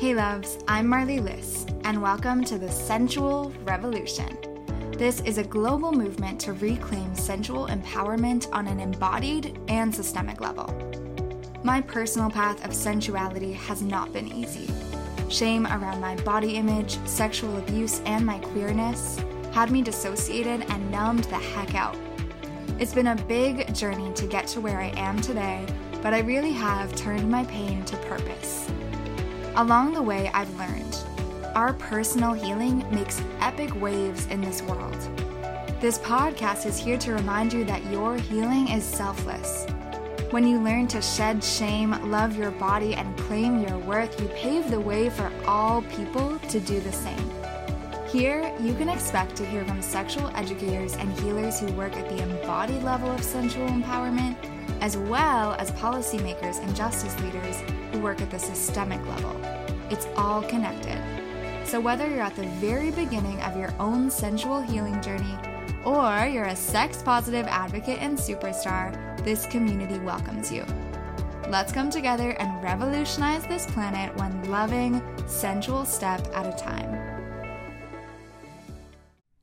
Hey loves, I'm Marlee Liss, and welcome to the Sensual Revolution. This is a global movement to reclaim sensual empowerment on an embodied and systemic level. My personal path of sensuality has not been easy. Shame around my body image, sexual abuse, and my queerness had me dissociated and numbed the heck out. It's been a big journey to get to where I am today, but I really have turned my pain to purpose. Along the way, I've learned our personal healing makes epic waves in this world. This podcast is here to remind you that your healing is selfless. When you learn to shed shame, love your body, and claim your worth, you pave the way for all people to do the same. Here, you can expect to hear from sexual educators and healers who work at the embodied level of sensual empowerment, as well as policymakers and justice leaders work at the systemic level. It's all connected. So, whether you're at the very beginning of your own sensual healing journey or you're a sex positive advocate and superstar, this community welcomes you. Let's come together and revolutionize this planet one loving, sensual step at a time.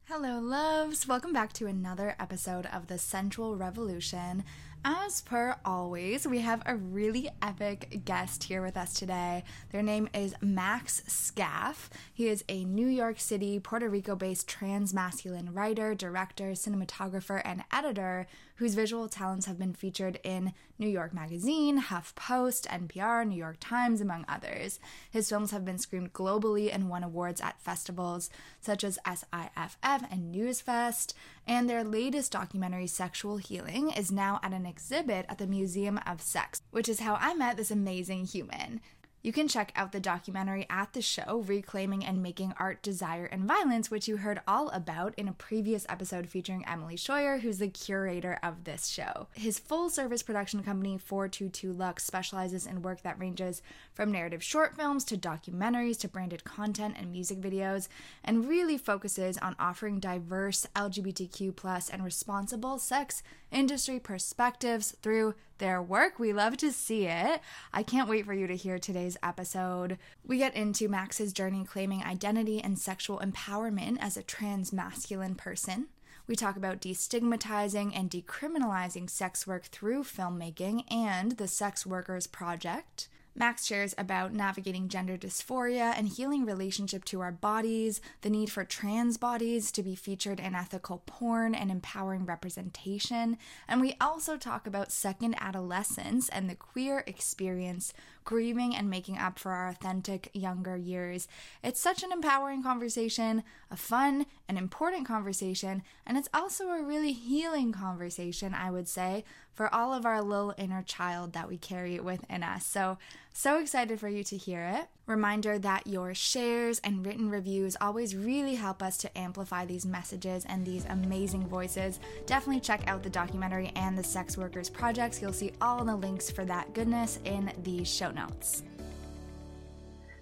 Hello, loves. Welcome back to another episode of the Sensual Revolution. As per always, we have a really epic guest here with us today. Their name is Max Skaff. He is a New York City, Puerto Rico based trans masculine writer, director, cinematographer, and editor whose visual talents have been featured in New York Magazine, HuffPost, NPR, New York Times, among others. His films have been screened globally and won awards at festivals such as SIFF and NewFest, and their latest documentary, Sexual Healing, is now at an exhibit at the Museum of Sex, which is how I met this amazing human. You can check out the documentary at the show, Reclaiming and Making Art, Desire, and Violence, which you heard all about in a previous episode featuring Emily Scheuer, who's the curator of this show. His full service production company, 422 Luxe, specializes in work that ranges from narrative short films to documentaries to branded content and music videos, and really focuses on offering diverse LGBTQ and responsible sex industry perspectives through their work. We love to see it. I can't wait for you to hear today's episode. We get into Max's journey claiming identity and sexual empowerment as a trans masculine person. We talk about destigmatizing and decriminalizing sex work through filmmaking and the Sex Workers Project. Max shares about navigating gender dysphoria and healing relationship to our bodies, the need for trans bodies to be featured in ethical porn and empowering representation, and we also talk about second adolescence and the queer experience grieving and making up for our authentic younger years. It's such an empowering conversation, a fun and important conversation, and it's also a really healing conversation, I would say, for all of our little inner child that we carry within us. So, so excited for you to hear it. Reminder that your shares and written reviews always really help us to amplify these messages and these amazing voices. Definitely check out the documentary and the Sex Workers Projects. You'll see all the links for that goodness in the show notes.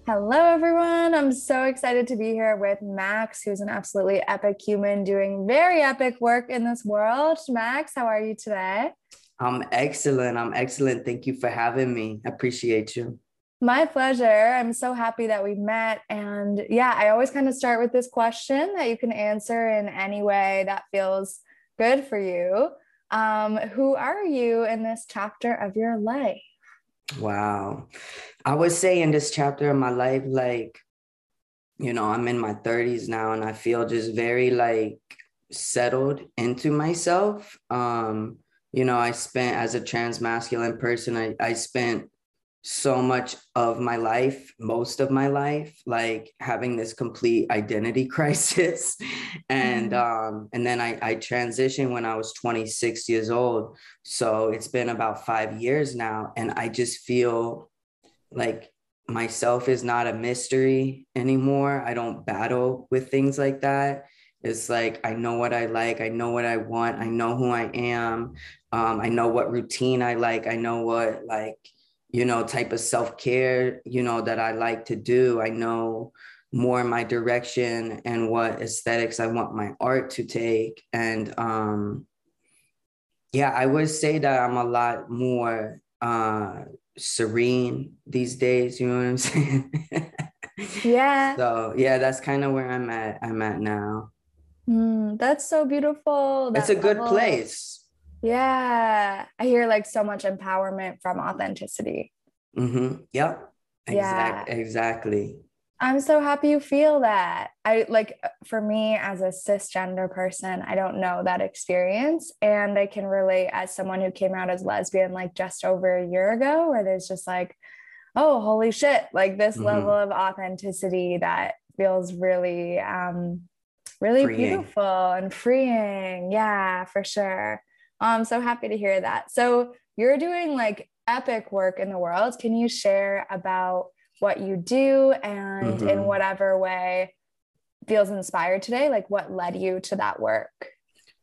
Hello, everyone. I'm so excited to be here with Max, who's an absolutely epic human doing very epic work in this world. Max, how are you today? I'm excellent. I'm excellent. Thank you for having me. I appreciate you. My pleasure. I'm so happy that we met. And yeah, I always kind of start with this question that you can answer in any way that feels good for you. Um, who are you in this chapter of your life? Wow. I would say in this chapter of my life, like, you know, I'm in my 30s now and I feel just very like settled into myself. Um, you know, I spent as a trans masculine person, I, I spent so much of my life, most of my life, like having this complete identity crisis. and mm-hmm. um, and then I, I transitioned when I was 26 years old. So it's been about five years now. And I just feel like myself is not a mystery anymore. I don't battle with things like that. It's like I know what I like, I know what I want, I know who I am, um, I know what routine I like, I know what like you know, type of self care, you know, that I like to do. I know more my direction and what aesthetics I want my art to take. And um, yeah, I would say that I'm a lot more uh, serene these days. You know what I'm saying? Yeah. So yeah, that's kind of where I'm at. I'm at now. Mm, that's so beautiful. it's that a good level- place. Yeah. I hear like so much empowerment from authenticity. Mm-hmm. Yep. Exact, Exactly. I'm so happy you feel that. I like for me as a cisgender person, I don't know that experience. And I can relate as someone who came out as lesbian like just over a year ago, where there's just like, oh, holy shit, like this Mhm. level of authenticity that feels really, um, really Freeing. beautiful and freeing. Yeah, for sure. I'm so happy to hear that. So you're doing like epic work in the world. Can you share about what you do and in Mhm. whatever way feels inspired today? Like what led you to that work?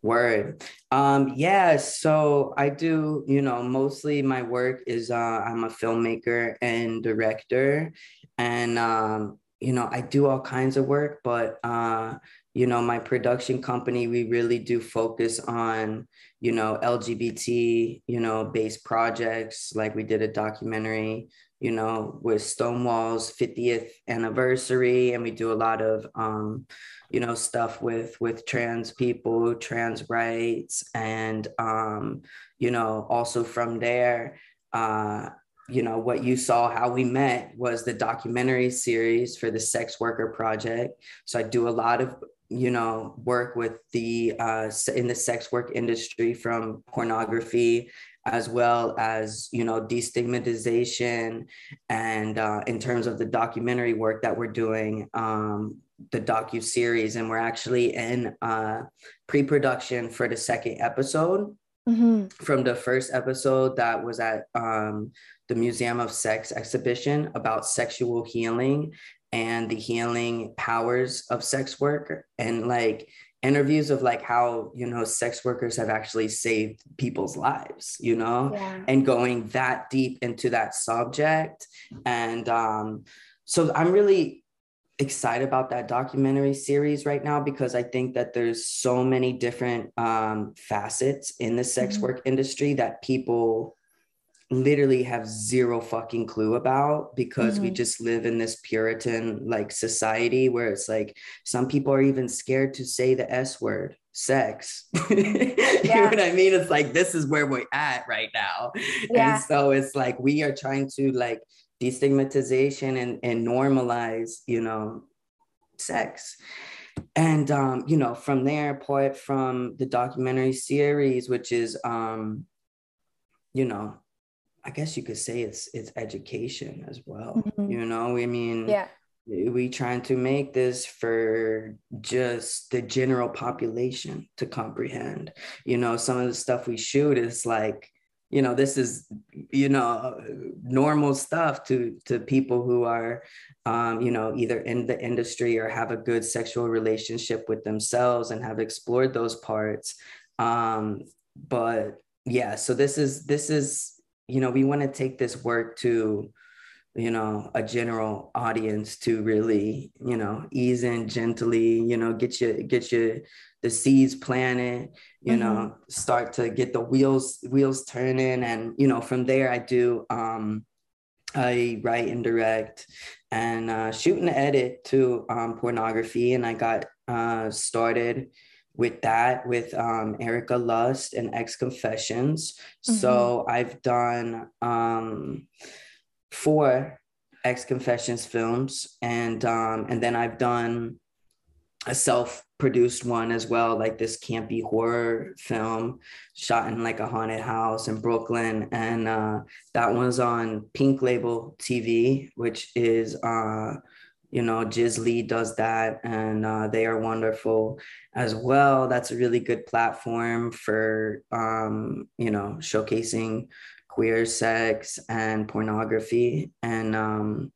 Word. Um, yeah, so I do, you know, mostly my work is uh I'm a filmmaker and director and um, you know, I do all kinds of work, but uh, you know, my production company, we really do focus on, you know, LGBT, you know, based projects. Like we did a documentary, you know, with Stonewall's 50th anniversary, and we do a lot of um, you know stuff with with trans people trans rights and um you know also from there uh you know what you saw how we met was the documentary series for the sex worker project so i do a lot of you know work with the uh in the sex work industry from pornography as well as you know destigmatization and uh, in terms of the documentary work that we're doing um, the docu series and we're actually in uh, pre-production for the second episode Mm-hmm. from the first episode that was at um, the museum of sex exhibition about sexual healing and the healing powers of sex work and like interviews of like how you know sex workers have actually saved people's lives you know Yeah. and going that deep into that subject and um, so i'm really excited about that documentary series right now because i think that there's so many different um, facets in the sex Mhm. work industry that people literally have zero fucking clue about because we Mhm. just live in this puritan like society where it's like some people are even scared to say the s word sex. You know what i mean? It's like this is where we're at right now. Yeah. and so it's like we are trying to like destigmatization and, and normalize you know sex. And um you know from there apart from the documentary series which is um you know i guess you could say it's it's education as well Mhm. you know i mean Yeah. we trying to make this for just the general population to comprehend you know some of the stuff we shoot is like you know this is you know normal stuff to to people who are um, you know either in the industry or have a good sexual relationship with themselves and have explored those parts um, but yeah so this is this is you know we want to take this work to you know a general audience to really you know ease in gently you know get you get you the seeds planted you know start to get the wheels wheels turning. And you know from there i do um i write and direct and uh, shoot and edit to um, pornography. And i got uh, started with that with um, erika lust and XConfessions so i've done um four XConfessions films and um and then i've done a self-produced one as well like this campy horror film shot in like a haunted house in brooklyn. And uh that one's on pink label tv which is uh you know Jiz Lee does that and uh, they are wonderful as well that's a really good platform for um you know showcasing queer sex and pornography and um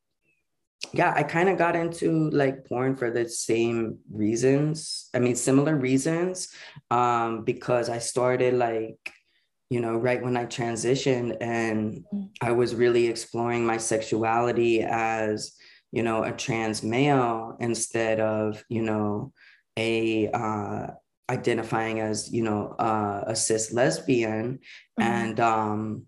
yeah i kind of got into like porn for the same reasons i mean similar reasons um because i started like you know right when i transitioned and Mm. i was really exploring my sexuality as you know a trans male instead of you know a uh identifying as you know uh, a cis lesbian Mhm. and um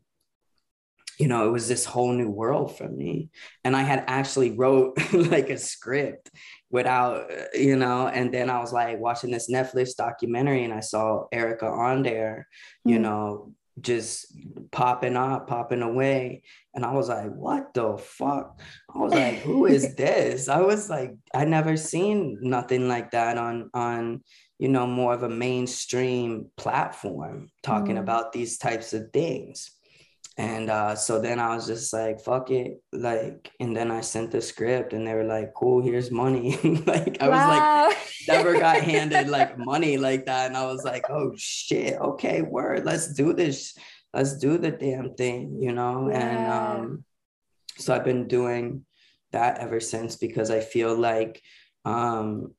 you know, it was this whole new world for me. And I had actually wrote like a script without, you know, and then I was like watching this Netflix documentary and I saw Erika on there, mm-hmm. you know, just popping up, popping away. And I was like, what the fuck? I was like, who is this? I was like, I never seen nothing like that on on you know more of a mainstream platform talking mm. about these types of things. And uh, so then I was just like, fuck it. Like, and then I sent the script and they were like, cool, here's money. like, I wow. was like, never got handed like money like that. And I was like, oh shit, okay, word, let's do this. Let's do the damn thing, you know? Yeah. And um, so I've been doing that ever since because I feel like um,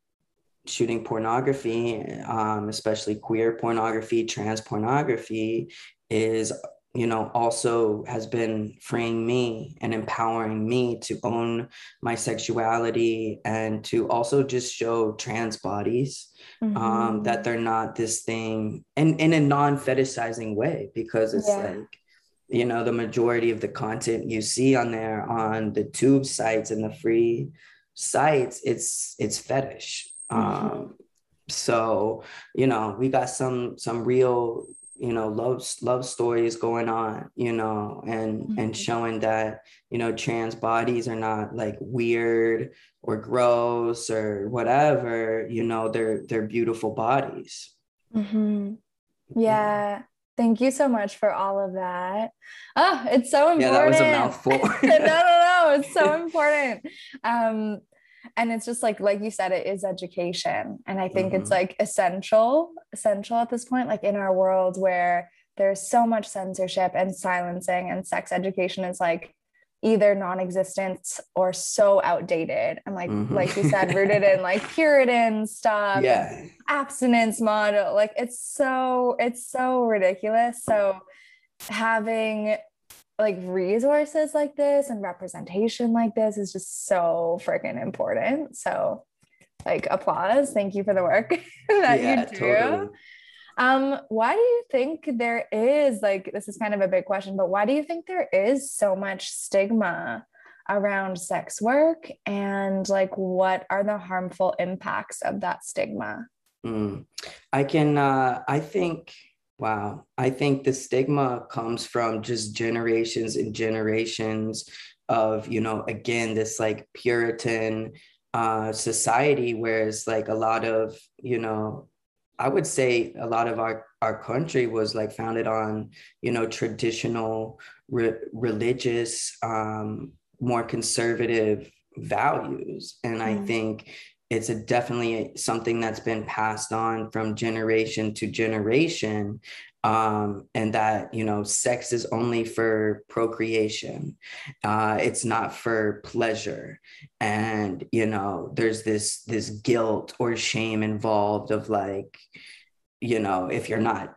shooting pornography, um, especially queer pornography, trans pornography, is you know, also has been freeing me and empowering me to own my sexuality and to also just show trans bodies um, mm-hmm. um, that they're not this thing and in a non fetishizing way, because it's yeah. like, you know, the majority of the content you see on there on the tube sites and the free sites, it's it's fetish. Mm-hmm. Um, so you know we got some some real you know love love stories going on you know and mm-hmm. and showing that you know trans bodies are not like weird or gross or whatever you know they're they're beautiful bodies. Mm-hmm. yeah. Thank you so much for all of that. Oh it's so important yeah that was a mouthful. No no no it's so important. Um and it's just like like you said it is education and i think mm-hmm. it's like essential essential at this point like in our world where there's so much censorship and silencing and sex education is like either non-existent or so outdated and like mm-hmm. like you said rooted in like puritan stuff yeah abstinence model like it's so it's so ridiculous so having like resources like this and representation like this is just so freaking important. So like applause. Thank you for the work that yeah, you do. Totally. Um, why do you think there is like this is kind of a big question, but why do you think there is so much stigma around sex work and like what are the harmful impacts of that stigma? Mm. I can uh I think Wow. I think the stigma comes from just generations and generations of, you know, again, this like Puritan uh, society, whereas like a lot of, you know, I would say a lot of our, our country was like founded on, you know, traditional re- religious, um, more conservative values. And mm. I think it's a definitely something that's been passed on from generation to generation um, and that you know sex is only for procreation. Uh, it's not for pleasure. And you know there's this this guilt or shame involved of like you know if you're not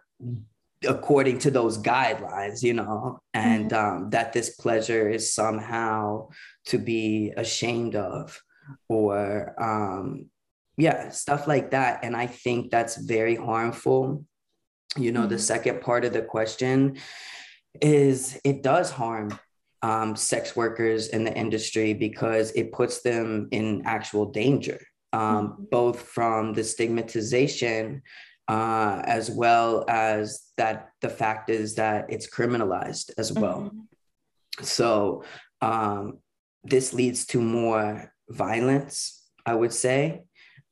according to those guidelines you know and mm-hmm. um, that this pleasure is somehow to be ashamed of or um, yeah, stuff like that. And I think that's very harmful. You know, mm-hmm. the second part of the question is it does harm um, sex workers in the industry because it puts them in actual danger, um, mm-hmm. both from the stigmatization uh, as well as that the fact is that it's criminalized as well. Mm-hmm. So um, this leads to more violence, I would say,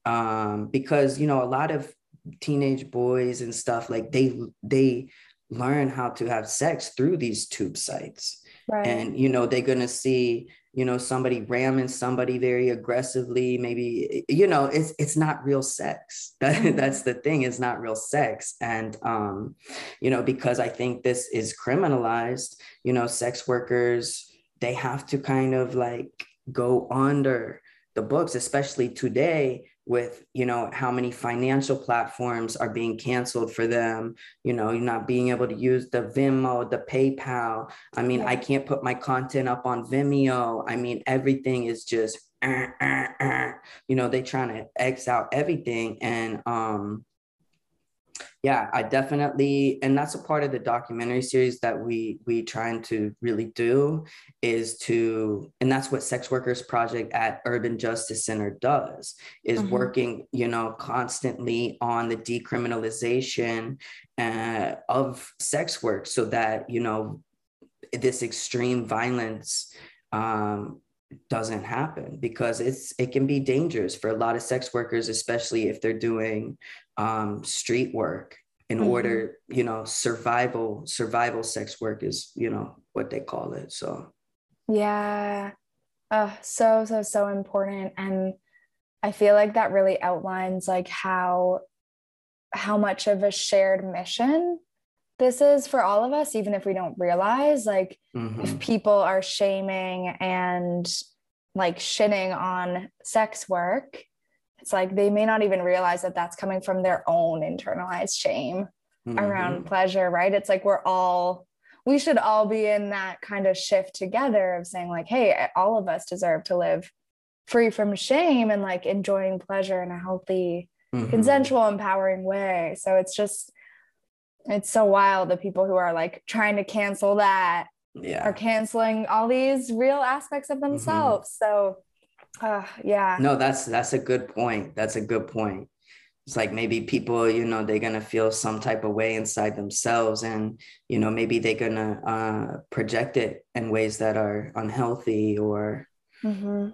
um, because you know a lot of teenage boys and stuff like they they learn how to have sex through these tube sites, right. and you know they're gonna see you know somebody ramming somebody very aggressively maybe you know it's it's not real sex that, mm-hmm. that's the thing it's not real sex and um you know because i think this is criminalized you know sex workers they have to kind of like go under the books, especially today with you know how many financial platforms are being canceled for them you know you're not being able to use the Venmo the PayPal I mean yeah. I can't put my content up on Vimeo I mean everything is just uh, uh, uh. you know they trying to X out everything and um yeah i definitely and that's a part of the documentary series that we we trying to really do is to and that's what sex workers project at urban justice center does is mm-hmm. working you know constantly on the decriminalization uh, of sex work so that you know this extreme violence um, doesn't happen because it's it can be dangerous for a lot of sex workers especially if they're doing um, street work in mm-hmm. order you know survival survival sex work is you know what they call it so yeah uh, so so so important and i feel like that really outlines like how how much of a shared mission this is for all of us even if we don't realize like mm-hmm. if people are shaming and like shitting on sex work it's like they may not even realize that that's coming from their own internalized shame mm-hmm. around pleasure right it's like we're all we should all be in that kind of shift together of saying like hey all of us deserve to live free from shame and like enjoying pleasure in a healthy mm-hmm. consensual empowering way so it's just it's so wild the people who are like trying to cancel that yeah. are canceling all these real aspects of mm-hmm. themselves mm-hmm. so uh, yeah no that's that's a good point that's a good point it's like maybe people you know they're gonna feel some type of way inside themselves and you know maybe they're gonna uh, project it in ways that are unhealthy or mm-hmm.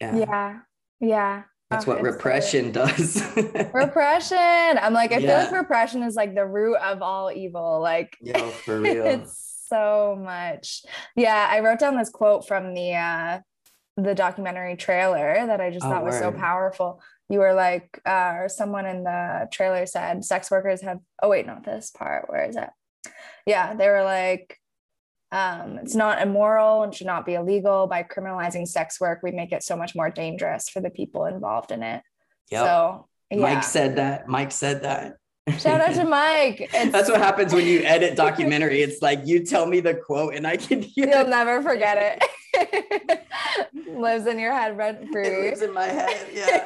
yeah yeah yeah that's oh, what repression does. repression. I'm like, I yeah. feel like repression is like the root of all evil. Like, yo, for real. it's so much. Yeah, I wrote down this quote from the uh the documentary trailer that I just oh, thought was so powerful. You were like, uh, or someone in the trailer said, sex workers have. Oh wait, not this part. Where is it? Yeah, they were like, um, it's not immoral and should not be illegal. By criminalizing sex work, we make it so much more dangerous for the people involved in it. Yep. So yeah. Mike said that. Mike said that. Shout out to Mike. It's- That's what happens when you edit documentary. It's like you tell me the quote and I can hear You'll it. never forget it. lives in your head rent free. It lives in my head. Yeah.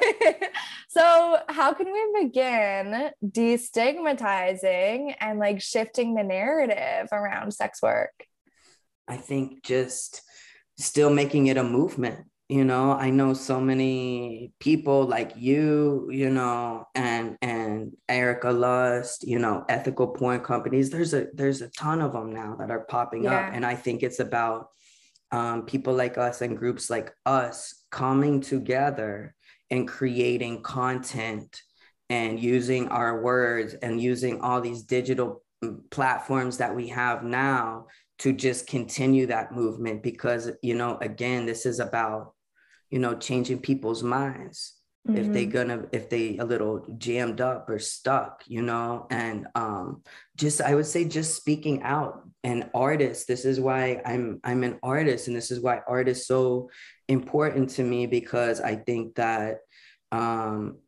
so how can we begin destigmatizing and like shifting the narrative around sex work? I think just still making it a movement. You know, I know so many people like you, you know, and and Erika Lust, you know, ethical porn companies. There's a there's a ton of them now that are popping yeah. up, and I think it's about um, people like us and groups like us coming together and creating content and using our words and using all these digital mm, platforms that we have now to just continue that movement because you know again this is about you know changing people's minds mm-hmm. if they mm-hmm. gonna if they a little jammed up or stuck you know and um just i would say just speaking out and artists this is why i'm i'm an artist and this is why art is so important to me because i think that um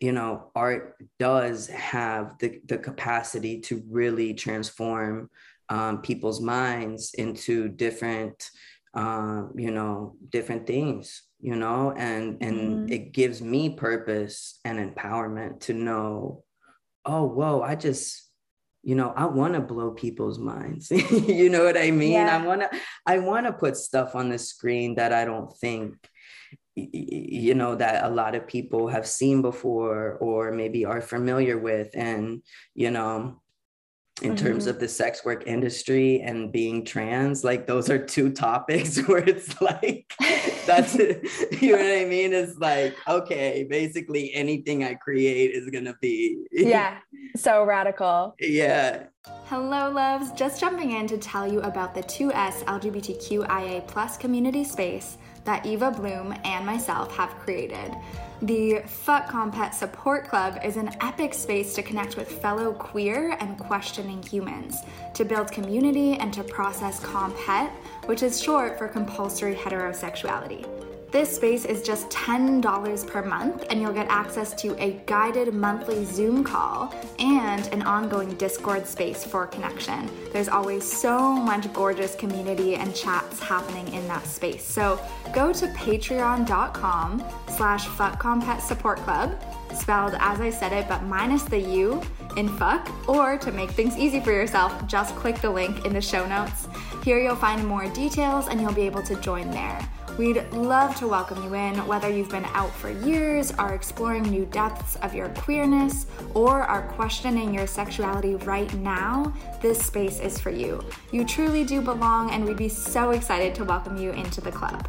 you know art does have the the capacity to really transform um, people's minds into different um, you know different things you know and and mm-hmm. it gives me purpose and empowerment to know oh whoa i just you know i want to blow people's minds you know what i mean yeah. i want to i want to put stuff on the screen that i don't think you know that a lot of people have seen before or maybe are familiar with and you know in mm-hmm. terms of the sex work industry and being trans like those are two topics where it's like that's it, you know what i mean? It's like okay basically anything i create is gonna be yeah so radical. Yeah. Hello loves. Just jumping in to tell you about the 2s lgbtqia plus community space that eva bloom and myself have created the Fuck Comphet Support Club is an epic space to connect with fellow queer and questioning humans, to build community and to process comphet, which is short for compulsory heterosexuality. This space is just $10 per month, and you'll get access to a guided monthly Zoom call and an ongoing Discord space for connection. There's always so much gorgeous community and chats happening in that space. So go to patreon.com slash club, spelled as I said it, but minus the U in fuck, or to make things easy for yourself, just click the link in the show notes. Here you'll find more details and you'll be able to join there. We'd love to welcome you in, whether you've been out for years, are exploring new depths of your queerness, or are questioning your sexuality right now. This space is for you. You truly do belong, and we'd be so excited to welcome you into the club.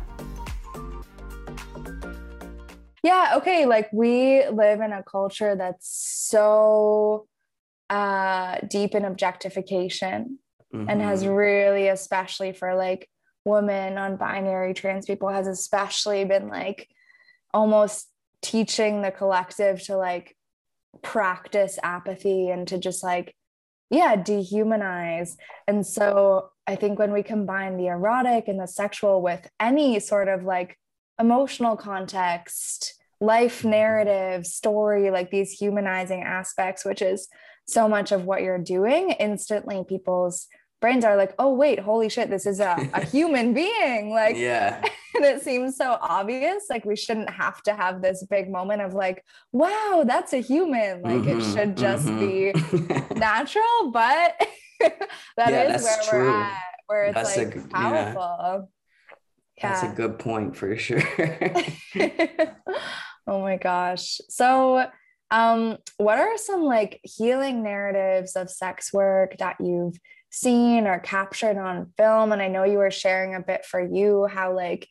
Yeah, okay. Like we live in a culture that's so uh, deep in objectification mm-hmm. and has mm-hmm. really, especially for like women, non binary, trans people, has especially been like almost teaching the collective to like practice apathy and to just like, yeah, dehumanize. And so I think when we combine the erotic and the sexual with any sort of like emotional context, life narrative, story, like these humanizing aspects, which is so much of what you're doing, instantly people's brains are like, oh, wait, holy shit, this is a, a human being. Like, yeah. And it seems so obvious. Like, we shouldn't have to have this big moment of like, wow, that's a human. Like, mm-hmm, it should just mm-hmm. be natural. But that yeah, is where true. we're at, where it's that's like a, powerful. Yeah. That's a good point for sure. oh my gosh. So, um, what are some like healing narratives of sex work that you've seen or captured on film and i know you were sharing a bit for you how like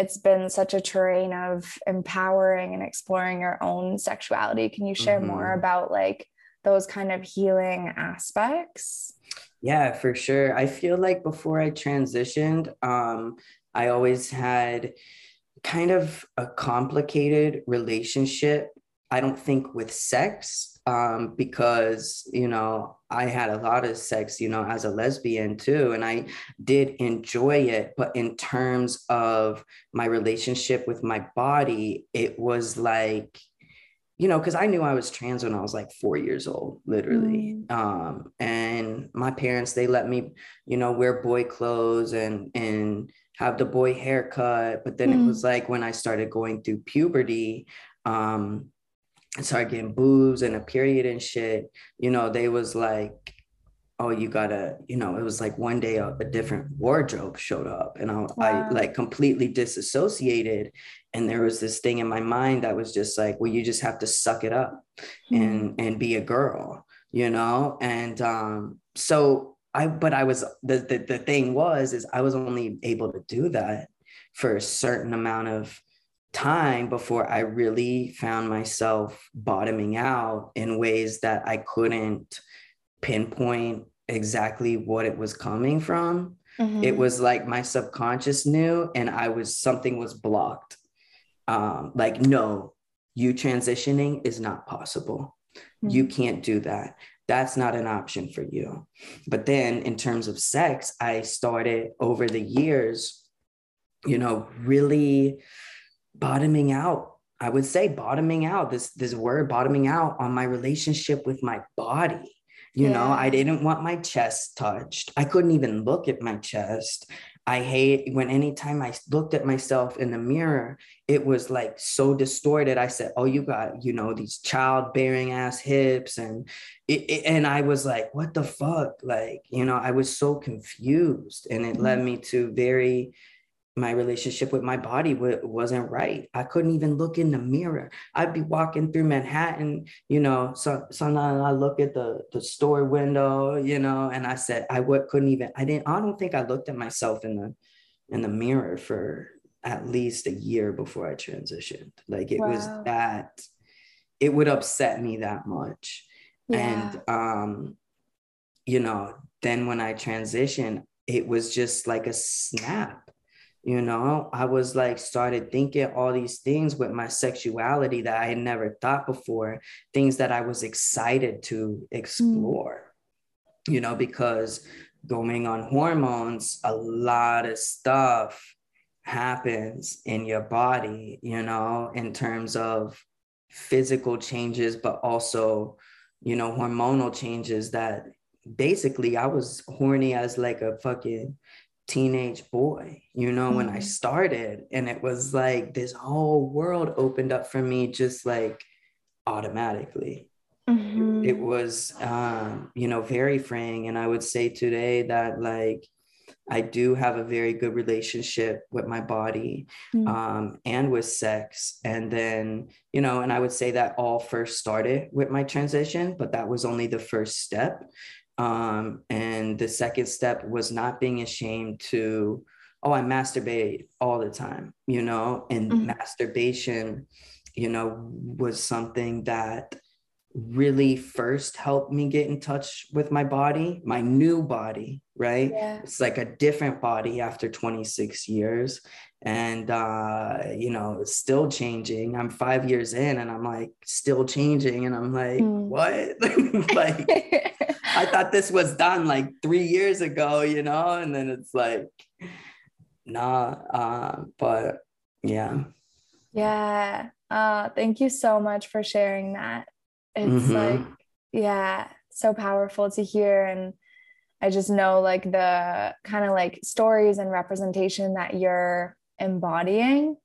it's been such a terrain of empowering and exploring your own sexuality. Can you share mm-hmm. more about like those kind of healing aspects? Yeah for sure. I feel like before i transitioned um i always had kind of a complicated relationship i don't think with sex um, because you know I had a lot of sex, you know, as a lesbian too, and I did enjoy it. But in terms of my relationship with my body, it was like, you know, because I knew I was trans when I was like four years old, literally. Mm. Um, and my parents they let me, you know, wear boy clothes and and have the boy haircut. But then mm. it was like when I started going through puberty. Um, and started getting boobs and a period and shit, you know, they was like, oh, you gotta, you know, it was like one day a, a different wardrobe showed up and I, wow. I like completely disassociated. And there was this thing in my mind that was just like, well, you just have to suck it up mm-hmm. and, and be a girl, you know? And um, so I, but I was, the, the, the thing was, is I was only able to do that for a certain amount of time before I really found myself bottoming out in ways that I couldn't pinpoint exactly what it was coming from. Mm-hmm. It was like my subconscious knew, and I was something was blocked. Um, like, no, you transitioning is not possible. Mm-hmm. You can't do that. That's not an option for you. But then, in terms of sex, I started over the years, you know, really bottoming out. I would say bottoming out this this word bottoming out on my relationship with my body. You yeah. know i didn't want my chest touched. I couldn't even look at my chest. I hate when anytime i looked at myself in the mirror it was like so distorted. I said oh you got you know these childbearing ass hips and it, it, and i was like what the fuck? Like you know i was so confused and it mm-hmm. led me to very my relationship with my body w- wasn't right. I couldn't even look in the mirror. I'd be walking through Manhattan, you know, so sometimes I look at the the store window, you know, and I said I would couldn't even I didn't I don't think I looked at myself in the in the mirror for at least a year before I transitioned. Like it wow. was that it would upset me that much. Yeah. And um you know, then when I transitioned, it was just like a snap you know i was like started thinking all these things with my sexuality that i had never thought before things that i was excited to explore mm. you know because going on hormones a lot of stuff happens in your body, you know, in terms of physical changes, but also, you know, hormonal changes that basically I was horny as like a fucking teenage boy, you know, mm-hmm. when I mm-hmm. started. And it was like this whole world opened up for me just like automatically. Mm-hmm. It, was, um, you know, very freeing. And I would say today that like, I do have a very good relationship with my body mm. um, and with sex. And then, you know, and I would say that all first started with my transition, but that was only the first step. Um, and the second step was not being ashamed to, oh, I masturbate all the time, you know, and mm-hmm. masturbation, you know, was something that really first helped me get in touch with my body, my new body, right? Yeah. It's like a different body after 26 years. And, uh, you know, it's still changing. I'm five years in and I'm like, still changing. And I'm like, mm. what? like, I thought this was done like three years ago, you know, and then it's like, nah. Uh, but yeah. Yeah. Uh, thank you so much for sharing that. It's mm-hmm. like, yeah, so powerful to hear. And I just know like the kind of like stories and representation that you're embodying.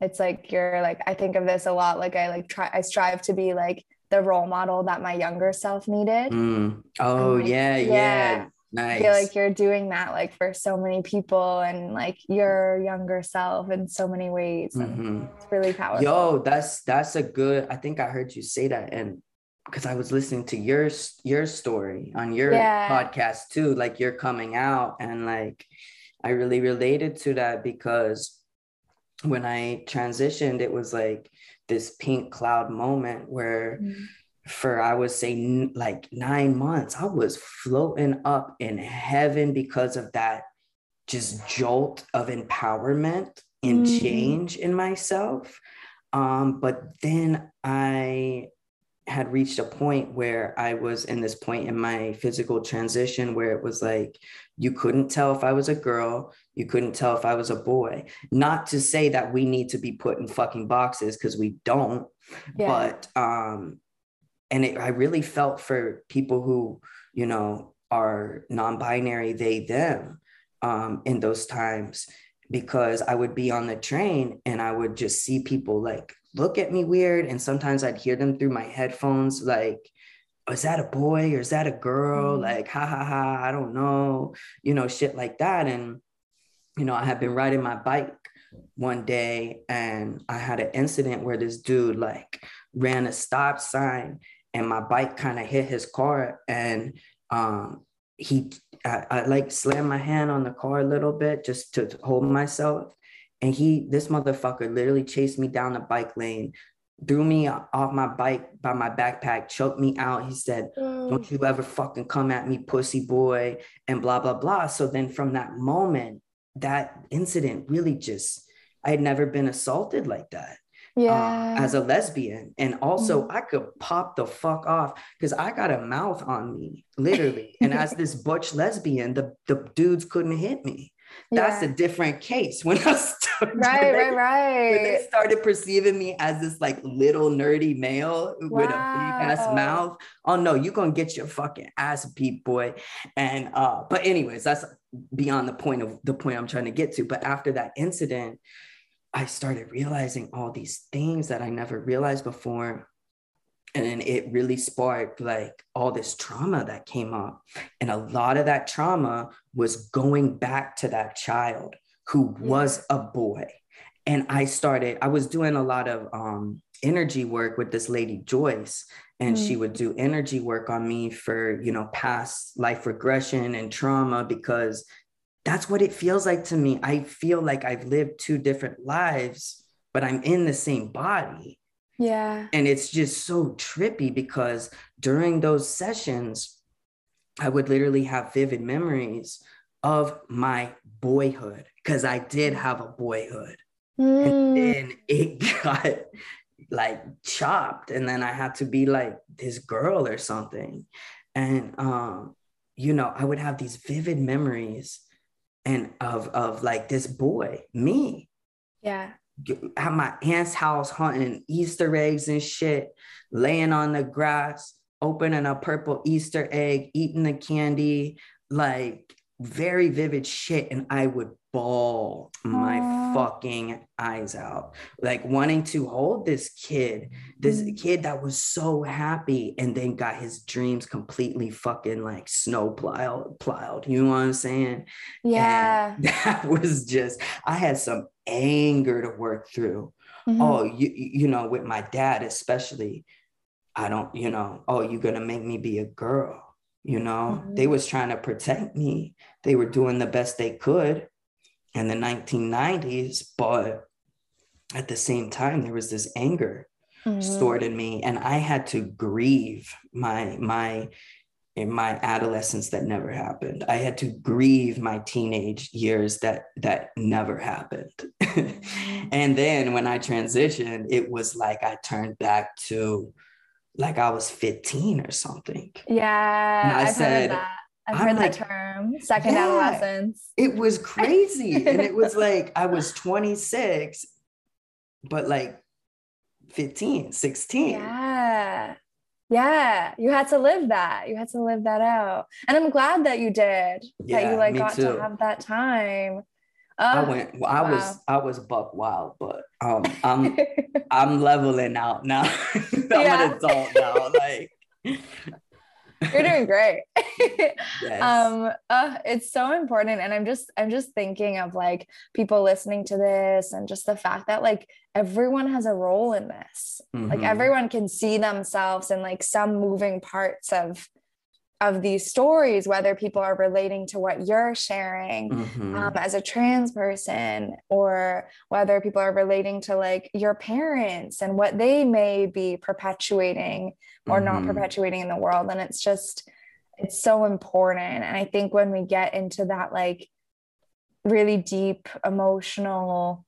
It's like you're like, I think of this a lot. Like I like try, I strive to be like the role model that my younger self needed. Mm. Oh like, yeah, yeah, yeah. Nice. I feel like you're doing that like for so many people and like your younger self in so many ways. Mm-hmm. It's really powerful. Yo, that's that's a good. I think I heard you say that, and because I was listening to your your story on your yeah. podcast too, like you're coming out, and like I really related to that because when I transitioned, it was like this pink cloud moment where mm-hmm. for I would say n- like nine months, I was floating up in heaven because of that just jolt of empowerment and mm-hmm. change in myself. Um, but then I had reached a point where I was in this point in my physical transition where it was like you couldn't tell if I was a girl, you couldn't tell if I was a boy. Not to say that we need to be put in fucking boxes because we don't, yeah. but um and it, I really felt for people who, you know, are non-binary, they them um in those times because I would be on the train and I would just see people like look at me weird. And sometimes I'd hear them through my headphones, like, oh, is that a boy or is that a girl? Mm. Like, ha ha ha, I don't know, you know, shit like that. And, you know, I had been riding my bike one day and I had an incident where this dude like ran a stop sign and my bike kind of hit his car and um he I, I, like slammed my hand on the car a little bit just to hold myself and he, this motherfucker literally chased me down the bike lane, threw me off my bike by my backpack, choked me out. He said, mm. Don't you ever fucking come at me, pussy boy, and blah, blah, blah. So then from that moment, that incident really just, I had never been assaulted like that. Uh, yeah. As a lesbian. And also, mm. I could pop the fuck off because I got a mouth on me, literally. and as this butch lesbian, the, the dudes couldn't hit me. That's yeah. a different case. When I started, right, right, right. When they started perceiving me as this like little nerdy male wow. with a big ass mouth. Oh no, you're gonna get your fucking ass beat, boy. And uh, but anyways, that's beyond the point of the point I'm trying to get to. But after that incident, I started realizing all these things that I never realized before and it really sparked like all this trauma that came up. And a lot of that trauma was going back to that child who was a boy. And i started i was doing a lot of um, energy work with this lady joyce. And mm. she would do energy work on me for you know past life regression and trauma because that's what it feels like to me. I feel like i've lived two different lives but i'm in the same body yeah. And it's just so trippy because during those sessions, I would literally have vivid memories of my boyhood because I did have a boyhood. Mm. And then it got like chopped, and then I had to be like this girl or something. And um, you know, I would have these vivid memories and of of like this boy, me, Yeah. At my aunt's house hunting Easter eggs and shit, laying on the grass, opening a purple Easter egg, eating the candy, like very vivid shit. And I would ball my Aww. fucking eyes out, like wanting to hold this kid, this mm. kid that was so happy and then got his dreams completely fucking like snow plowed, plowed. You know what I'm saying? Yeah. And that was just, I had some anger to work through. Mm-hmm. Oh, you, you know, with my dad, especially, I don't, you know, oh, you're going to make me be a girl. You know, mm-hmm. they was trying to protect me. They were doing the best they could in the 1990s, but at the same time, there was this anger mm-hmm. stored in me, and I had to grieve my my in my adolescence that never happened. I had to grieve my teenage years that that never happened. And then when I transitioned, it was like I turned back to like I was 15 or something. Yeah. And I I've said, that. I've I'm heard like, that term, second yeah, adolescence. It was crazy. and it was like I was 26, but like 15, 16. Yeah. Yeah. You had to live that. You had to live that out. And I'm glad that you did. Yeah, that you like got too. to have that time. I went well, I wow. was I was buck wild, but um I'm I'm leveling out now. I'm yeah. an adult now. Like you're doing great. yes. Um, uh, it's so important. And I'm just, I'm just thinking of like people listening to this and just the fact that like everyone has a role in this. Mm-hmm. Like everyone can see themselves in like some moving parts of of these stories, whether people are relating to what you're sharing mm-hmm. um, as a trans person, or whether people are relating to like your parents and what they may be perpetuating or mm-hmm. not perpetuating in the world. And it's just, it's so important. And I think when we get into that, like, really deep emotional,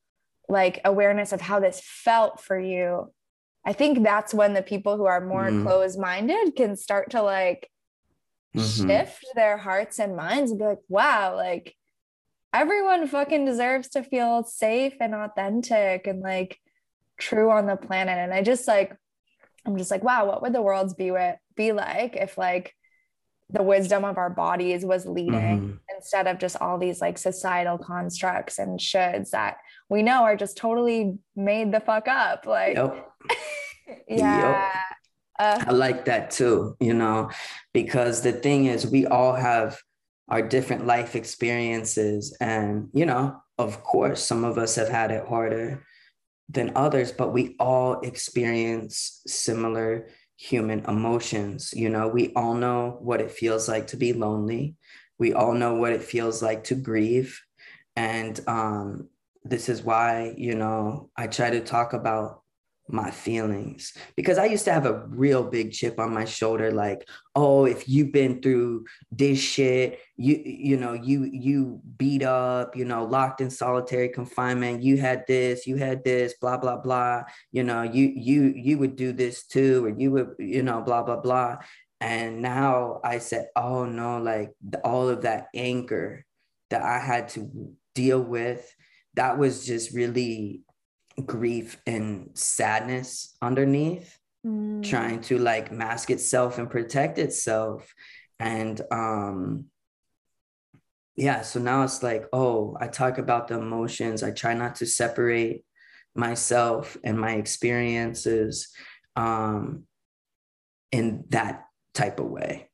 like, awareness of how this felt for you, I think that's when the people who are more mm-hmm. closed minded can start to like mm-hmm. shift their hearts and minds and be like, wow, like everyone fucking deserves to feel safe and authentic and like true on the planet. And I just like, I'm just like, wow, what would the world's be with be like if like the wisdom of our bodies was leading mm-hmm. instead of just all these like societal constructs and shoulds that we know are just totally made the fuck up. Like yep. yeah. Yep. Uh, I like that too, you know, because the thing is, we all have our different life experiences. And, you know, of course, some of us have had it harder than others, but we all experience similar human emotions. You know, we all know what it feels like to be lonely. We all know what it feels like to grieve. And um, this is why, you know, I try to talk about my feelings. Because I used to have a real big chip on my shoulder like oh if you've been through this shit you you know you you beat up you know locked in solitary confinement you had this you had this blah blah blah you know you you you would do this too or you would you know blah blah blah. And now I said oh no like all of that anger that I had to deal with that was just really grief and sadness underneath mm. trying to like mask itself and protect itself. And um yeah so now it's like oh i talk about the emotions. I try not to separate myself and my experiences um in that type of way.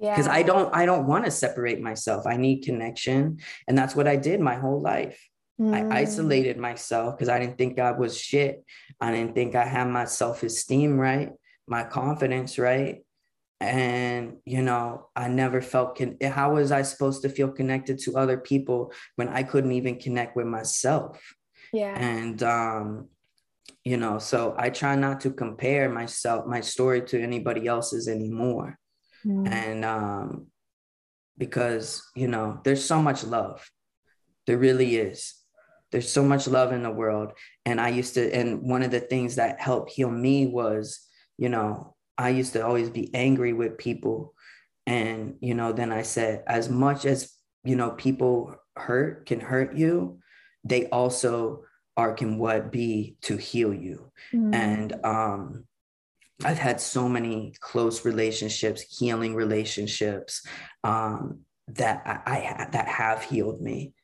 Because yeah. i don't i don't want to separate myself. I need connection. And that's what i did my whole life Mm. I isolated myself because I didn't think I was shit. I didn't think I had my self esteem right, my confidence right. And, you know, I never felt, con- how was I supposed to feel connected to other people when I couldn't even connect with myself? Yeah. And, um, you know, so I try not to compare myself, my story to anybody else's anymore. Mm. And, um, because, you know, there's so much love. There really is there's so much love in the world. And i used to and one of the things that helped heal me was you know i used to always be angry with people. And you know then i said as much as you know people hurt can hurt you they also are can what be to heal you. Mm. and um i've had so many close relationships healing relationships um that i, I that have healed me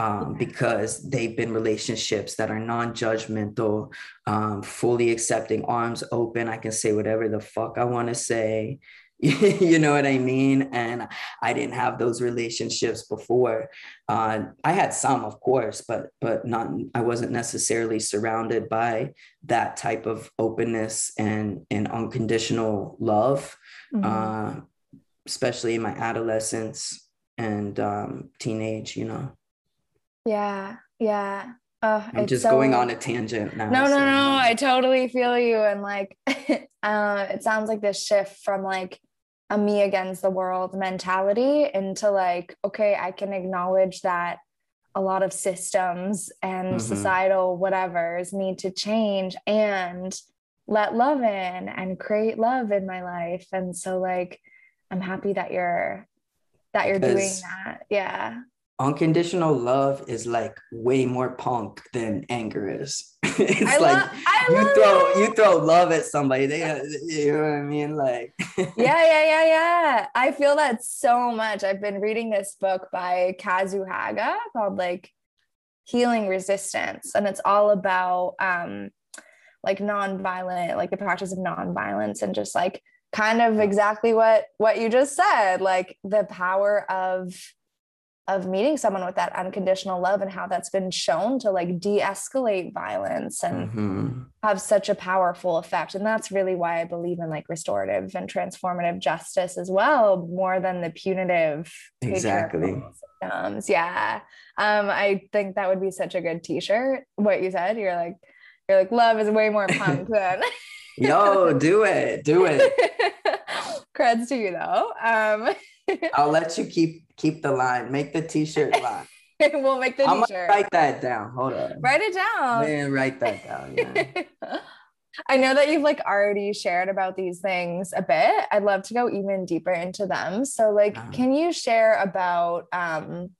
um, because they've been relationships that are non-judgmental, um, fully accepting, arms open. I can say whatever the fuck I want to say. you know what I mean? And I didn't have those relationships before. Uh, I had some, of course, but but not. I wasn't necessarily surrounded by that type of openness and and unconditional love, mm-hmm. uh, especially in my adolescence and um, teenage. You know. Yeah, yeah. Oh, I'm just so... going on a tangent now. No, no, so. no. I totally feel you. And like, uh, it sounds like this shift from like a me against the world mentality into like, okay, I can acknowledge that a lot of systems and mm-hmm. societal whatevers need to change and let love in and create love in my life. And so like, I'm happy that you're that you're doing that. Yeah unconditional love is like way more punk than anger is. it's I like love, you throw it. you throw love at somebody. They you know what I mean? Like yeah, yeah, yeah, yeah. I feel that so much. I've been reading this book by Kazu Haga called like Healing Resistance, and it's all about um like nonviolent, like the practice of nonviolence and just like kind of exactly what what you just said, like the power of of meeting someone with that unconditional love and how that's been shown to like de-escalate violence and mm-hmm. have such a powerful effect. And that's really why i believe in like restorative and transformative justice as well more than the punitive exactly. systems. Yeah. Um i think that would be such a good t-shirt. What you said you're like you're like love is way more punk than yo do it do it. Creds to you though. Um I'll let you keep keep the line. Make the t-shirt line. we'll make the I'm t-shirt. write that down. Hold on. Write it down. Man, write that down. Yeah. I know that you've like already shared about these things a bit. I'd love to go even deeper into them. So like uh-huh. can you share about um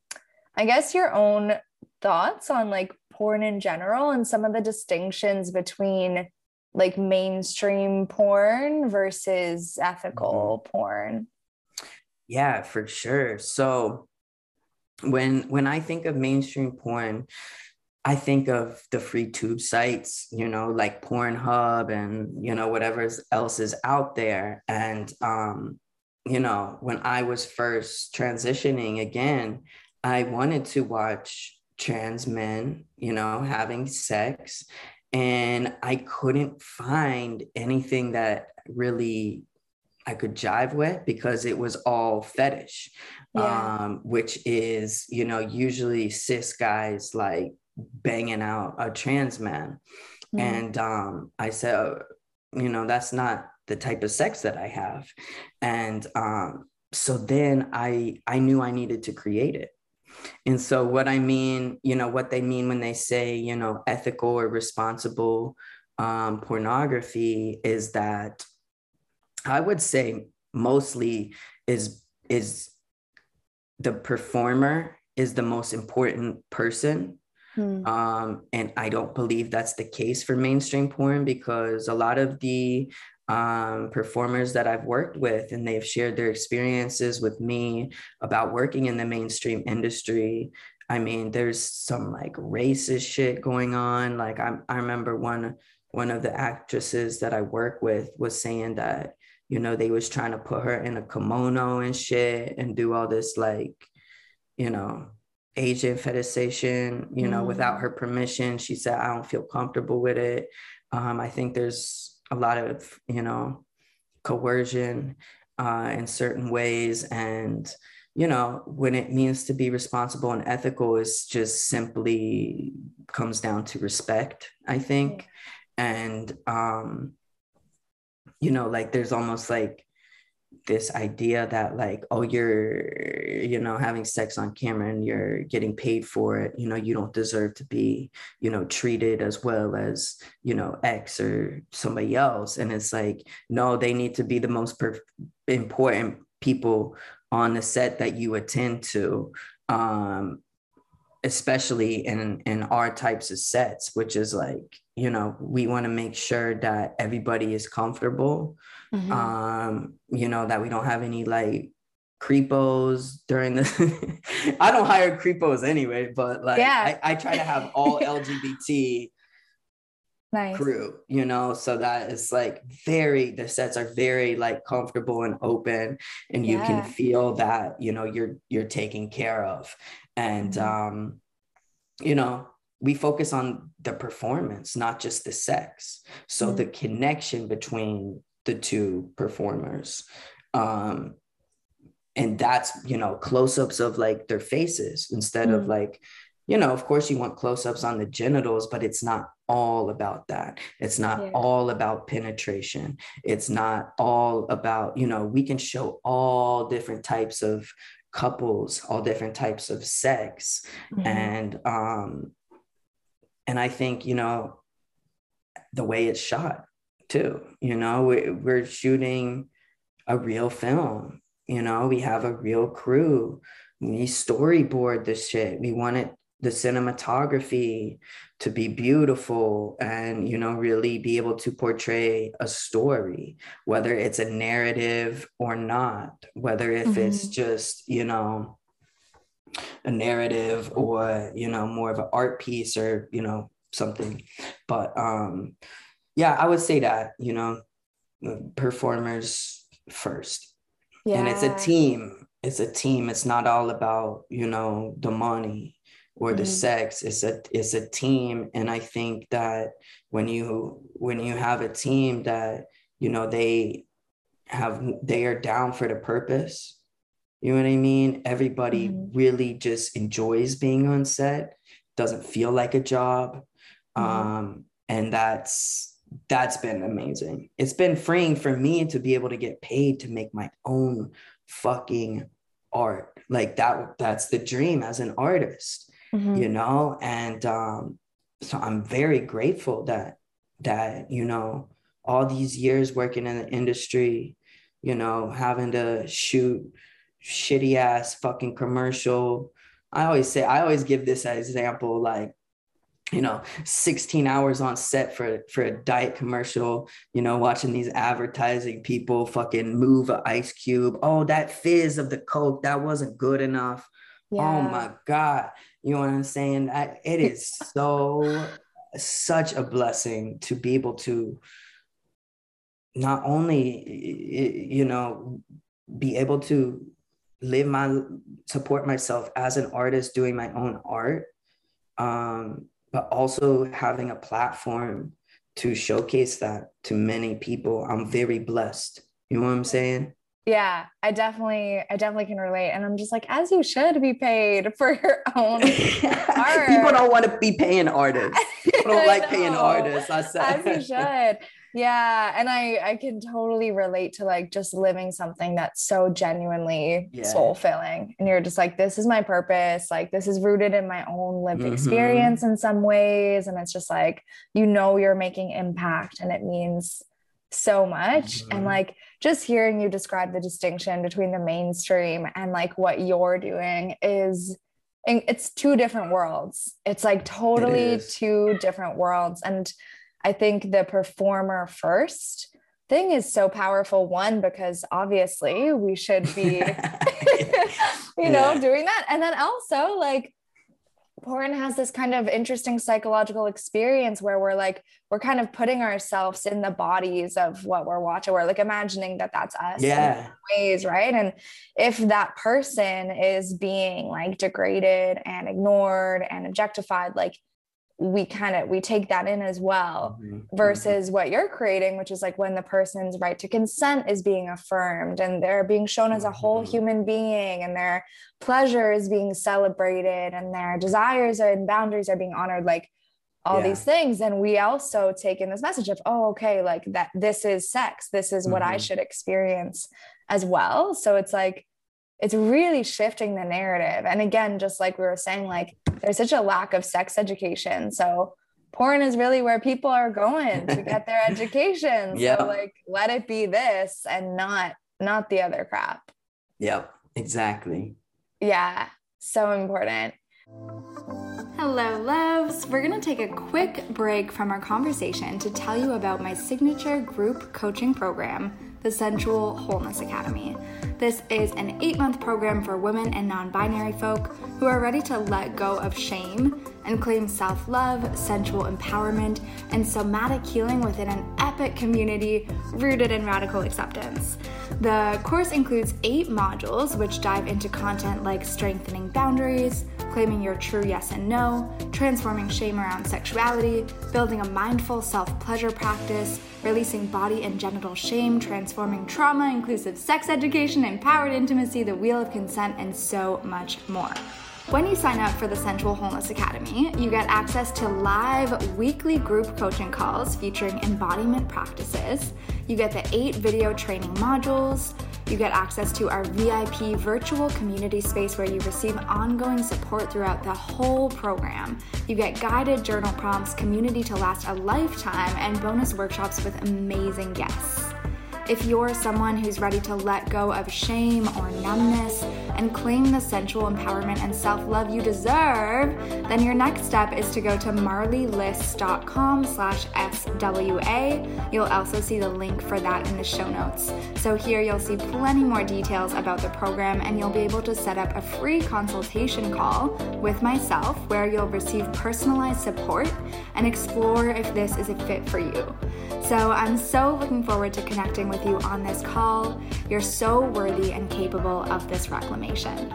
I guess your own thoughts on like porn in general and some of the distinctions between like mainstream porn versus ethical mm-hmm. porn? Yeah, for sure. So when when I think of mainstream porn, I think of the free tube sites, you know, like Pornhub and you know whatever else is out there. And um, you know, when I was first transitioning again, I wanted to watch trans men, you know, having sex, and I couldn't find anything that really I could jive with because it was all fetish, yeah. um, which is, you know, usually cis guys like banging out a trans man. Mm. And um, I said, oh, you know, that's not the type of sex that I have. And um, so then I I knew I needed to create it. And so what I mean, you know, what they mean when they say, you know, ethical or responsible um, pornography is that I would say mostly is is the performer is the most important person. Hmm. Um, and I don't believe that's the case for mainstream porn because a lot of the um, performers that I've worked with and they've shared their experiences with me about working in the mainstream industry. I mean, there's some like racist shit going on. Like I, I remember one one of the actresses that I work with was saying that you know they was trying to put her in a kimono and shit and do all this like you know asian fetishization you know mm. without her permission. She said i don't feel comfortable with it. Um, i think there's a lot of you know coercion uh, in certain ways. And you know when it means to be responsible and ethical is just simply comes down to respect i think. And um you know like there's almost like this idea that like oh you're you know having sex on camera and you're getting paid for it you know you don't deserve to be you know treated as well as you know x or somebody else. And it's like no they need to be the most important people on the set that you attend to um especially in in our types of sets which is like you know we want to make sure that everybody is comfortable mm-hmm. um you know that we don't have any like creepos during the i don't hire creepos anyway but like yeah. I, I try to have all lgbt nice. crew you know so that it's like very the sets are very like comfortable and open and you yeah. can feel that you know you're you're taken care of and mm-hmm. um you know we focus on the performance not just the sex so mm-hmm. the connection between the two performers um and that's you know close-ups of like their faces instead mm-hmm. of like you know of course you want close-ups on the genitals but it's not all about that it's not yeah. all about penetration it's not all about you know we can show all different types of couples all different types of sex mm-hmm. and um and i think you know the way it's shot too you know we, we're shooting a real film you know we have a real crew we storyboard this shit we want it the cinematography to be beautiful and you know really be able to portray a story whether it's a narrative or not whether if mm-hmm. it's just you know a narrative or you know more of an art piece or you know something. But um yeah i would say that you know performers first. Yeah. and it's a team. It's a team. It's not all about you know the money or the mm-hmm. sex. It's a it's a team. And i think that when you when you have a team that you know they have they are down for the purpose you know what i mean everybody mm-hmm. really just enjoys being on set doesn't feel like a job mm-hmm. um and that's that's been amazing it's been freeing for me to be able to get paid to make my own fucking art like that that's the dream as an artist mm-hmm. you know and um, so i'm very grateful that that you know all these years working in the industry you know having to shoot shitty ass fucking commercial i always say i always give this example like you know 16 hours on set for for a diet commercial you know watching these advertising people fucking move an ice cube oh that fizz of the coke that wasn't good enough oh yeah. oh my god you know what I'm saying? I, it is so such a blessing to be able to not only you know be able to live my support myself as an artist doing my own art um, but also having a platform to showcase that to many people. I'm very blessed. You know what i'm saying? Yeah i definitely i definitely can relate. And i'm just like as you should be paid for your own art. people don't want to be paying artists. People don't like paying artists i said. As you should yeah and i i can totally relate to like just living something that's so genuinely yeah. soul filling and you're just like this is my purpose like this is rooted in my own lived mm-hmm. experience in some ways and it's just like you know you're making impact and it means so much mm-hmm. and like just hearing you describe the distinction between the mainstream and like what you're doing is it's two different worlds it's like totally it two different worlds and i think the performer first thing is so powerful one because obviously we should be you know yeah. doing that. And then also like porn has this kind of interesting psychological experience where we're like we're kind of putting ourselves in the bodies of what we're watching. We're like imagining that that's us yeah. ways right? And if that person is being like degraded and ignored and objectified like we kind of we take that in as well mm-hmm. mm-hmm. versus mm-hmm. what you're creating which is like when the person's right to consent is being affirmed and they're being shown as a whole mm-hmm. human being and their pleasure is being celebrated and their desires and boundaries are being honored like all yeah. these things and we also take in this message of oh okay like that this is sex this is what mm-hmm. i should experience as well so it's like it's really shifting the narrative and again just like we were saying like there's such a lack of sex education. So porn is really where people are going to get their education. Yeah. So like let it be this and not not the other crap. Yep, exactly. Yeah, so important. Hello, loves. We're going to take a quick break from our conversation to tell you about my signature group coaching program, the Sensual Wholeness Academy. This is an eight month program for women and non binary folk who are ready to let go of shame and claim self love, sensual empowerment, and somatic healing within an epic community rooted in radical acceptance. The course includes eight modules which dive into content like strengthening boundaries, claiming your true yes and no, transforming shame around sexuality, building a mindful self pleasure practice, releasing body and genital shame, transforming trauma, inclusive sex education, empowered intimacy, the wheel of consent, and so much more. When you sign up for the Sensual Wholeness Academy, you get access to live weekly group coaching calls featuring embodiment practices. You get the eight video training modules. You get access to our VIP virtual community space where you receive ongoing support throughout the whole program. You get guided journal prompts, community to last a lifetime, and bonus workshops with amazing guests. If you're someone who's ready to let go of shame or numbness and claim the sensual empowerment and self love you deserve, then your next step is to go to marleeliss.com slash SWA. You'll also see the link for that in the show notes. So here you'll see plenty more details about the program and you'll be able to set up a free consultation call with myself where you'll receive personalized support and explore if this is a fit for you. So I'm so looking forward to connecting with you on this call. You're so worthy and capable of this reclamation.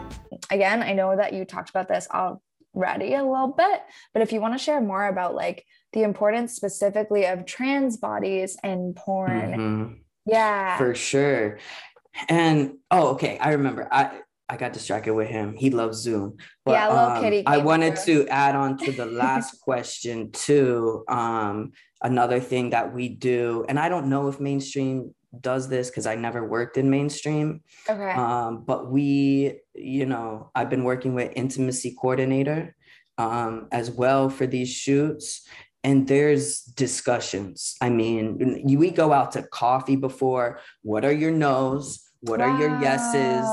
Again, I know that you talked about this already a little bit, but if you want to share more about like the importance specifically of trans bodies and porn. Mm-hmm. Yeah. For sure. And oh, okay. I remember. I I got distracted with him. He loves Zoom. But, yeah, little um, kitty. I wanted through. to add on to the last question too. Um, another thing that we do, and I don't know if mainstream does this because I never worked in mainstream. Okay. Um, but we, you know, I've been working with intimacy coordinator um, as well for these shoots. And there's discussions. I mean, we go out to coffee before. What are your no's? What wow. are your yeses?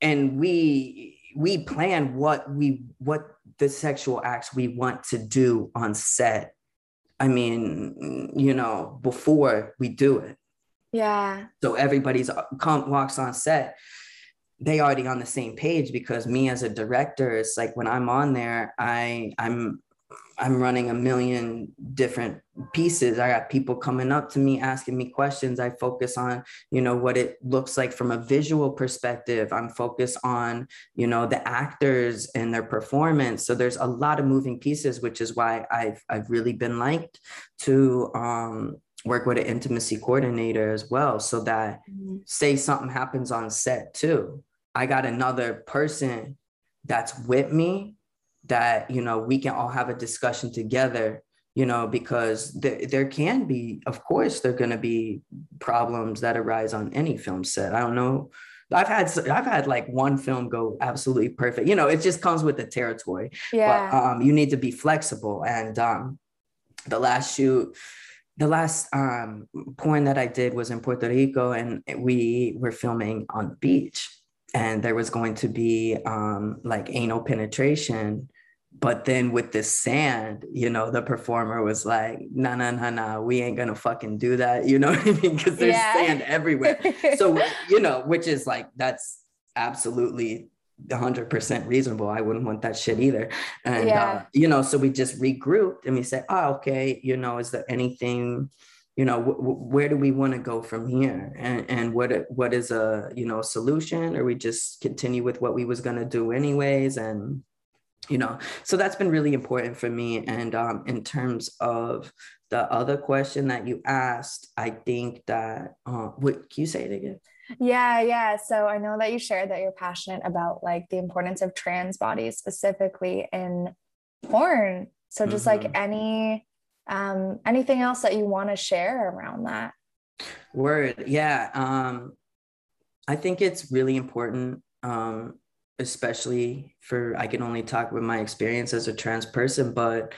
And we we plan what we what the sexual acts we want to do on set I mean, you know, before we do it. Yeah. So everybody's uh, come walks on set. They already on the same page because me as a director, it's like when I'm on there, I I'm I'm running a million different pieces. I got people coming up to me asking me questions. I focus on, you know, what it looks like from a visual perspective. I'm focused on, you know, the actors and their performance. So there's a lot of moving pieces, which is why I've I've really been liked to um, work with an intimacy coordinator as well, so that mm-hmm. say something happens on set too, I got another person that's with me that you know we can all have a discussion together you know because there, there can be of course there are going to be problems that arise on any film set. I don't know. I've had i've had like one film go absolutely perfect. You know it just comes with the territory. Yeah. but, um, you need to be flexible. And um, the last shoot the last um, porn that i did was in puerto rico and we were filming on the beach and there was going to be um, like anal penetration but then with the sand, you know, the performer was like, "No, no, no, no, we ain't gonna fucking do that." You know what I mean? Because there's yeah. sand everywhere. so you know, which is like that's absolutely 100% reasonable. I wouldn't want that shit either. And yeah. uh, you know, so we just regrouped and we said, "Oh, okay. You know, is there anything?" you know wh- where do we want to go from here and, and what what is a you know solution or we just continue with what we was going to do anyways and you know so that's been really important for me and um, in terms of the other question that you asked i think that uh, what can you say it again yeah yeah so i know that you shared that you're passionate about like the importance of trans bodies specifically in porn so just mm-hmm. like any um anything else that you want to share around that word yeah um i think it's really important um especially for I can only talk with my experience as a trans person, but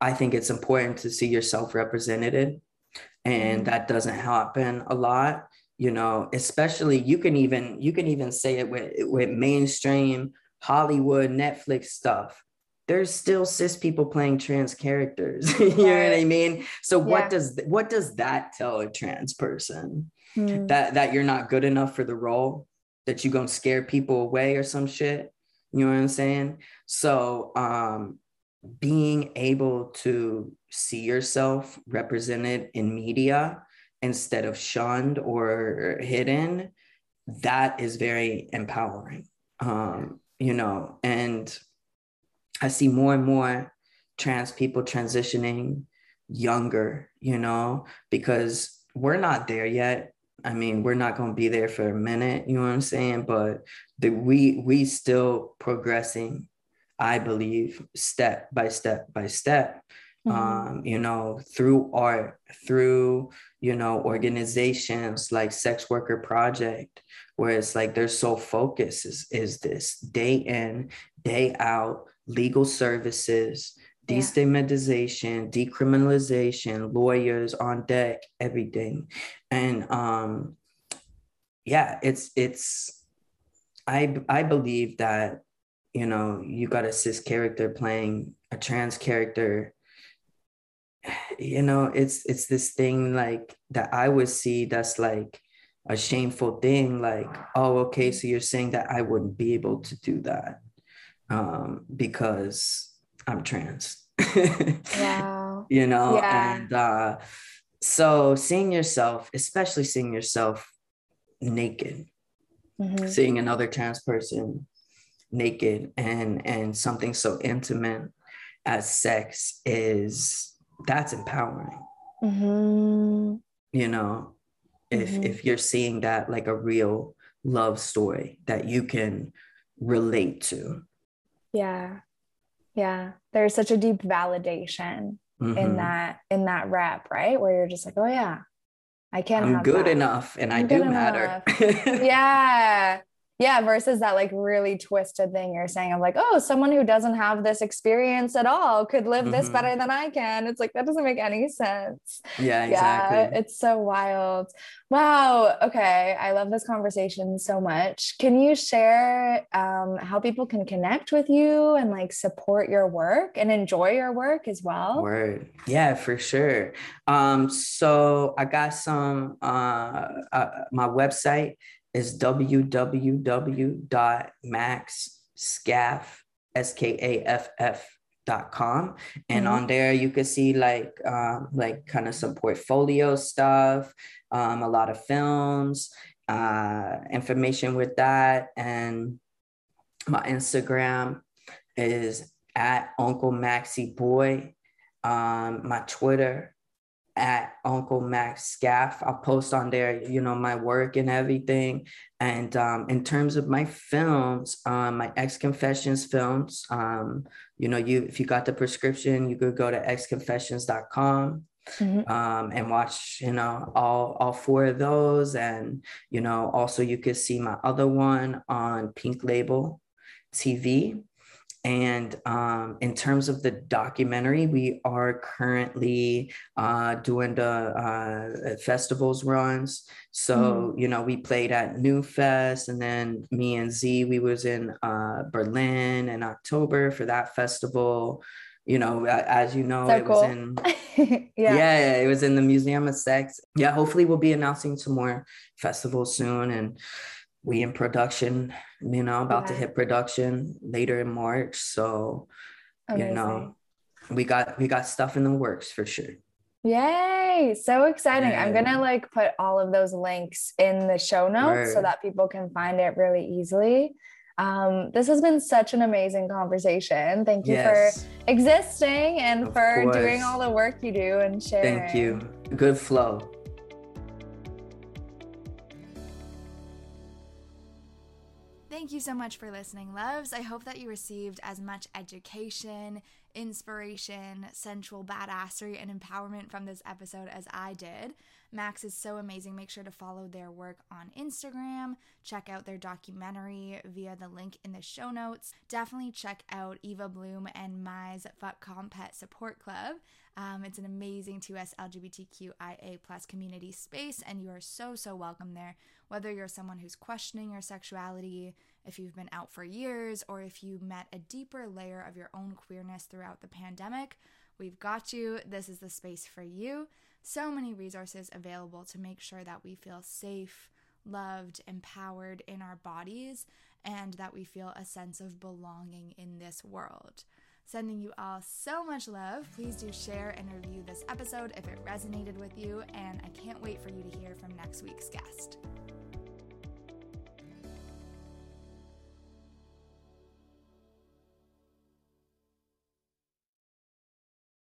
I think it's important to see yourself represented. And mm-hmm. that doesn't happen a lot, you know, especially you can even you can even say it with with mainstream Hollywood, Netflix stuff, there's still cis people playing trans characters. you know what I mean? So yeah. what does what does that tell a trans person? Hmm. That that you're not good enough for the role, that you're gonna scare people away or some shit. You know what I'm saying? So um being able to see yourself represented in media instead of shunned or hidden, that is very empowering. Um, you know, and I see more and more trans people transitioning younger, you know, because we're not there yet. I mean, we're not going to be there for a minute, you know what I'm saying? But the we we still progressing, I believe, step by step by step. Mm-hmm. Um, you know, through art, through, you know, organizations like Sex Worker Project, where it's like they're so focused is, is this day in, day out, legal services, destigmatization, yeah. decriminalization, lawyers on deck, everything. And um yeah, it's it's I I believe that you know, you got a cis character playing a trans character you know, it's it's this thing like that I would see that's like a shameful thing like oh okay so you're saying that I wouldn't be able to do that um, because I'm trans. wow. You know, yeah. and uh, so seeing yourself, especially seeing yourself naked, mm-hmm. seeing another trans person naked and and something so intimate as sex is that's empowering. Mm-hmm. You know, if mm-hmm. if you're seeing that like a real love story that you can relate to yeah yeah there's such a deep validation mm-hmm. in that in that rep right where you're just like oh yeah i can't i'm good that. enough and I'm i do matter yeah yeah versus that like really twisted thing you're saying of like oh someone who doesn't have this experience at all could live mm-hmm. this better than i can. It's like that doesn't make any sense. Yeah exactly. yeah, it's so wild. Wow okay i love this conversation so much. Can you share um, how people can connect with you and like support your work and enjoy your work as well? Word. Yeah for sure. Um so i got some uh, uh my website is www.maxskaff, S-K-A-F-F.com. And mm-hmm. on there you can see like um, like kind of some portfolio stuff, um, a lot of films, uh, information with that. And my Instagram is at Uncle Maxie Boy. Um, my Twitter at Uncle Max Skaff. I'll post on there, you know, my work and everything. And um, in terms of my films, um, my XConfessions films, um, you know, you if you got the prescription, you could go to xconfessions.com. Mm-hmm. Um, and watch, you know, all all four of those, and you know, also you could see my other one on Pink Label TV. And um, in terms of the documentary, we are currently uh, doing the uh, festivals runs. So, mm. you know, we played at NewFest and then me and Z, we was in uh, Berlin in October for that festival. You know, as you know, so it cool. was in yeah. yeah, it was in the Museum of Sex. Yeah, hopefully we'll be announcing some more festivals soon and we in production, you know, about yeah. to hit production later in March. So, Amazing. you know, we got we got stuff in the works for sure. Yay! So exciting. Yeah. I'm gonna like put all of those links in the show notes Word. so that people can find it really easily. Um, this has been such an amazing conversation. Thank you yes. for existing and of for course. doing all the work you do and sharing. Thank you. Good flow. Thank you so much for listening, loves. I hope that you received as much education, inspiration, sensual badassery, and empowerment from this episode as I did. Max is so amazing. Make sure to follow their work on Instagram. Check out their documentary via the link in the show notes. Definitely check out Eva Bloom and Mai's Fuck Comphet Support Club. Um, it's an amazing 2S LGBTQIA plus community space, and you are so, so welcome there. Whether you're someone who's questioning your sexuality, if you've been out for years, or if you met a deeper layer of your own queerness throughout the pandemic, we've got you. This is the space for you. So many resources available to make sure that we feel safe, loved, empowered in our bodies, and that we feel a sense of belonging in this world. Sending you all so much love. Please do share and review this episode if it resonated with you, and I can't wait for you to hear from next week's guest.